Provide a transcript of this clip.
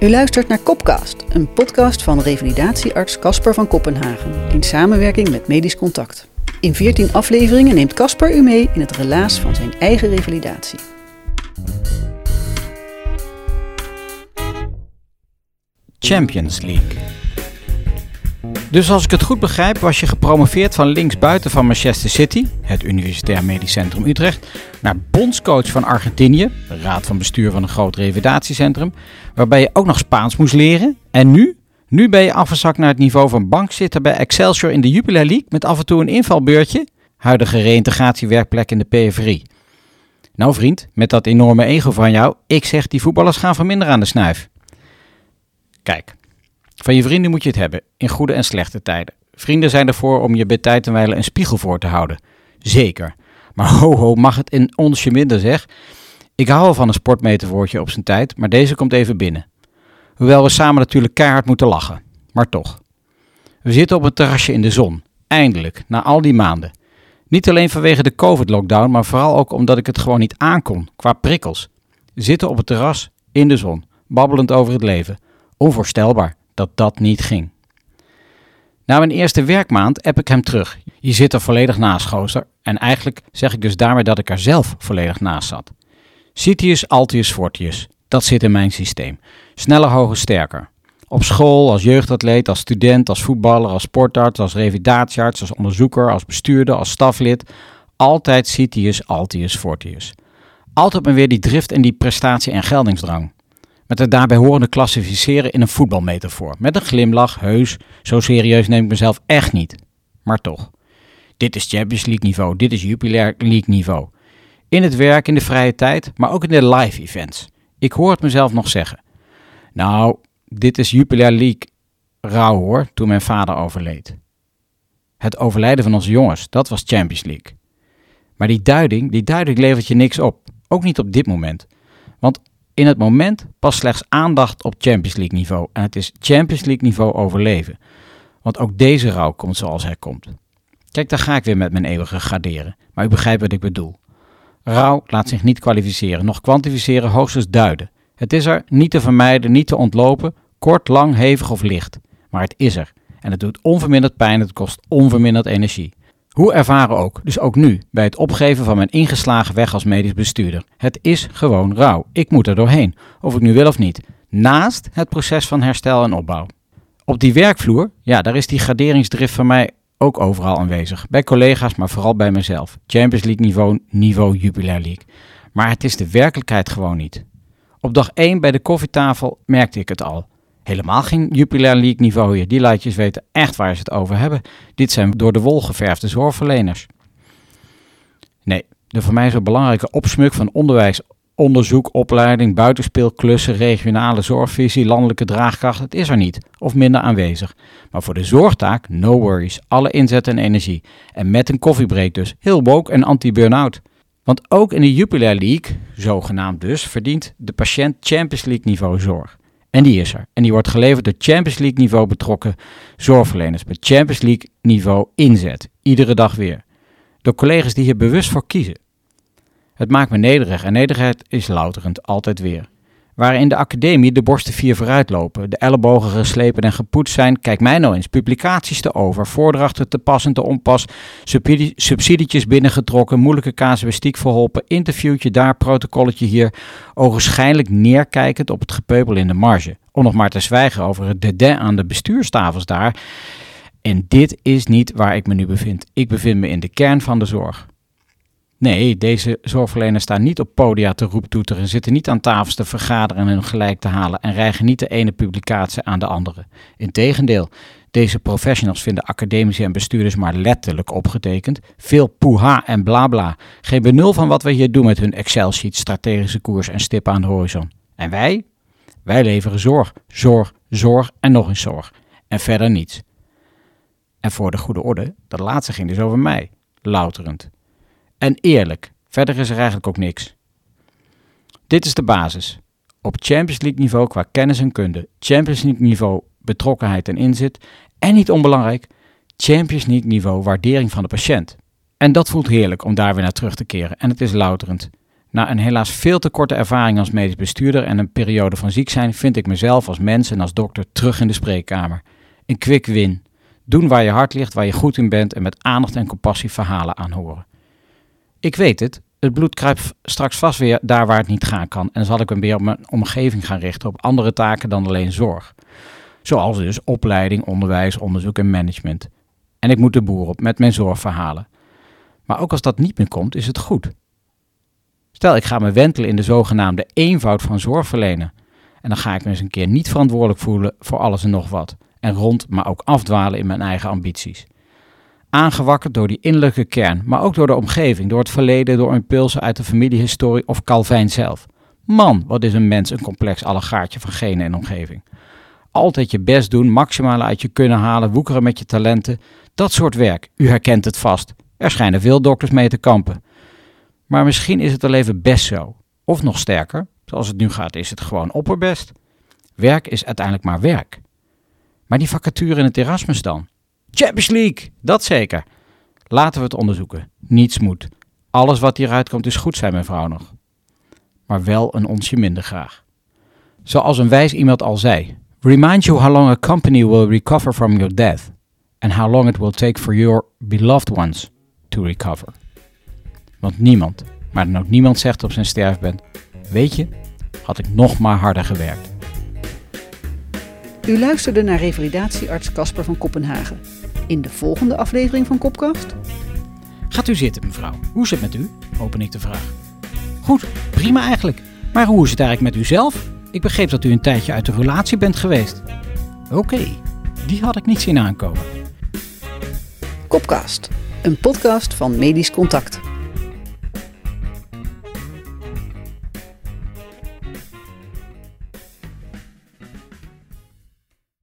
U luistert naar Kopcast, een podcast van revalidatiearts Casper van Kopenhagen in samenwerking met Medisch Contact. In 14 afleveringen neemt Casper u mee in het relaas van zijn eigen revalidatie. Champions League. Dus als ik het goed begrijp, was je gepromoveerd van linksbuiten van Manchester City, het Universitair Medisch Centrum Utrecht, naar bondscoach van Argentinië, de raad van bestuur van een groot revalidatiecentrum, waarbij je ook nog Spaans moest leren. En nu? Nu ben je afgezakt naar het niveau van bankzitter bij Excelsior in de Jupiler League met af en toe een invalbeurtje, huidige reïntegratiewerkplek in de PFRI. Nou vriend, met dat enorme ego van jou, ik zeg die voetballers gaan verminderen aan de snuif. Kijk, van je vrienden moet je het hebben, in goede en slechte tijden. Vrienden zijn ervoor om je bij tijd en wijle een spiegel voor te houden. Zeker. Maar ho ho, mag het in onsje minder zeg. Ik hou wel van een sportmeterwoordje op zijn tijd, maar deze komt even binnen. Hoewel we samen natuurlijk keihard moeten lachen. Maar toch. We zitten op een terrasje in de zon. Eindelijk, na al die maanden. Niet alleen vanwege de COVID-lockdown, maar vooral ook omdat ik het gewoon niet aankon, qua prikkels. Zitten op het terras, in de zon, babbelend over het leven. Onvoorstelbaar dat dat niet ging. Na mijn eerste werkmaand heb ik hem terug. Je zit er volledig naast, gozer. En eigenlijk zeg ik dus daarmee dat ik er zelf volledig naast zat. Citius, Altius, Fortius. Dat zit in mijn systeem. Sneller, hoger, sterker. Op school, als jeugdatleet, als student, als voetballer, als sportarts, als revalidatiearts, als onderzoeker, als bestuurder, als staflid. Altijd Citius, Altius, Fortius. Altijd maar weer die drift en die prestatie- en geldingsdrang. Met het daarbij horende klassificeren in een voetbalmetafoor. Met een glimlach, heus, zo serieus neem ik mezelf echt niet. Maar toch. Dit is Champions League niveau, dit is Jupiler League niveau. In het werk, in de vrije tijd, maar ook in de live events. Ik hoor het mezelf nog zeggen. Nou, dit is Jupiler League rauw hoor, toen mijn vader overleed. Het overlijden van onze jongens, dat was Champions League. Maar die duiding, die duiding levert je niks op. Ook niet op dit moment. Want in het moment past slechts aandacht op Champions League niveau. En het is Champions League niveau overleven. Want ook deze rouw komt zoals hij komt. Kijk, daar ga ik weer met mijn eeuwige graderen. Maar u begrijpt wat ik bedoel. Rouw laat zich niet kwalificeren, nog kwantificeren, hoogstens duiden. Het is er, niet te vermijden, niet te ontlopen, kort, lang, hevig of licht. Maar het is er. En het doet onverminderd pijn, het kost onverminderd energie. Hoe ervaren ook, dus ook nu, bij het opgeven van mijn ingeslagen weg als medisch bestuurder. Het is gewoon rouw. Ik moet er doorheen, of ik nu wil of niet. Naast het proces van herstel en opbouw. Op die werkvloer, ja, daar is die graderingsdrift van mij ook overal aanwezig. Bij collega's, maar vooral bij mezelf. Champions League niveau, niveau Jubilair League. Maar het is de werkelijkheid gewoon niet. Op dag 1 bij de koffietafel merkte ik het al. Helemaal geen Jupiler League niveau hier. Die luidjes weten echt waar ze het over hebben. Dit zijn door de wol geverfde zorgverleners. Nee, de voor mij zo belangrijke opsmuk van onderwijs, onderzoek, opleiding, buitenspeelklussen, regionale zorgvisie, landelijke draagkracht, het is er niet. Of minder aanwezig. Maar voor de zorgtaak, no worries. Alle inzet en energie. En met een koffiebreak dus. Heel woke en anti-burn-out. Want ook in de Jupiler League, zogenaamd dus, verdient de patiënt Champions League niveau zorg. En die is er. En die wordt geleverd door Champions League niveau betrokken zorgverleners. Met Champions League niveau inzet. Iedere dag weer. Door collega's die hier bewust voor kiezen. Het maakt me nederig en nederigheid is louterend, altijd weer. Waar in de academie de borsten vier vooruit lopen, de ellebogen geslepen en gepoetst zijn, kijk mij nou eens, publicaties te over, voordrachten te pas en te onpas, subsidietjes binnengetrokken, moeilijke casuïstiek verholpen, interviewtje daar, protocolletje hier, ogenschijnlijk neerkijkend op het gepeupel in de marge. Om nog maar te zwijgen over het dédain aan de bestuurstafels daar. En dit is niet waar ik me nu bevind. Ik bevind me in de kern van de zorg. Nee, deze zorgverleners staan niet op podia te roeptoeteren, zitten niet aan tafels te vergaderen en hun gelijk te halen en rijgen niet de ene publicatie aan de andere. Integendeel, deze professionals vinden academici en bestuurders maar letterlijk opgetekend. Veel poeha en blabla. Geen benul van wat we hier doen met hun Excel-sheet, strategische koers en stippen aan de horizon. En wij? Wij leveren zorg, zorg, zorg en nog eens zorg. En verder niets. En voor de goede orde, dat laatste ging dus over mij, louterend en eerlijk. Verder is er eigenlijk ook niks. Dit is de basis. Op Champions League niveau qua kennis en kunde, Champions League niveau betrokkenheid en inzet en niet onbelangrijk, Champions League niveau waardering van de patiënt. En dat voelt heerlijk om daar weer naar terug te keren en het is louterend. Na een helaas veel te korte ervaring als medisch bestuurder en een periode van ziek zijn, vind ik mezelf als mens en als dokter terug in de spreekkamer. Een quick win. Doen waar je hart ligt, waar je goed in bent en met aandacht en compassie verhalen aanhoren. Ik weet het, het bloed kruipt straks vast weer daar waar het niet gaan kan en zal ik me weer op mijn omgeving gaan richten op andere taken dan alleen zorg. Zoals dus opleiding, onderwijs, onderzoek en management. En ik moet de boer op met mijn zorgverhalen. Maar ook als dat niet meer komt, is het goed. Stel, ik ga me wentelen in de zogenaamde eenvoud van zorg verlenen. En dan ga ik me eens een keer niet verantwoordelijk voelen voor alles en nog wat. En rond, maar ook afdwalen in mijn eigen ambities. Aangewakkerd door die innerlijke kern, maar ook door de omgeving, door het verleden, door impulsen uit de familiehistorie of Calvijn zelf. Man, wat is een mens een complex allegaartje van genen en omgeving. Altijd je best doen, maximale uit je kunnen halen, woekeren met je talenten. Dat soort werk, u herkent het vast. Er schijnen veel dokters mee te kampen. Maar misschien is het al even best zo. Of nog sterker, zoals het nu gaat, is het gewoon opperbest. Werk is uiteindelijk maar werk. Maar die vacature in het Erasmus dan? Champions League, dat zeker. Laten we het onderzoeken. Niets moet. Alles wat hieruit komt is goed, zei mijn vrouw nog. Maar wel een onsje minder graag. Zoals een wijs iemand al zei: Remind you how long a company will recover from your death, and how long it will take for your beloved ones to recover. Want niemand, maar dan ook niemand zegt op zijn sterfbed: Weet je, had ik nog maar harder gewerkt. U luisterde naar revalidatiearts Casper van Kopenhagen. In de volgende aflevering van Kopkast. Gaat u zitten, mevrouw. Hoe is het met u? Open ik de vraag. Goed, prima eigenlijk. Maar hoe is het eigenlijk met u zelf? Ik begreep dat u een tijdje uit de relatie bent geweest. Oké, die had ik niet zien aankomen. Kopcast, een podcast van Medisch Contact.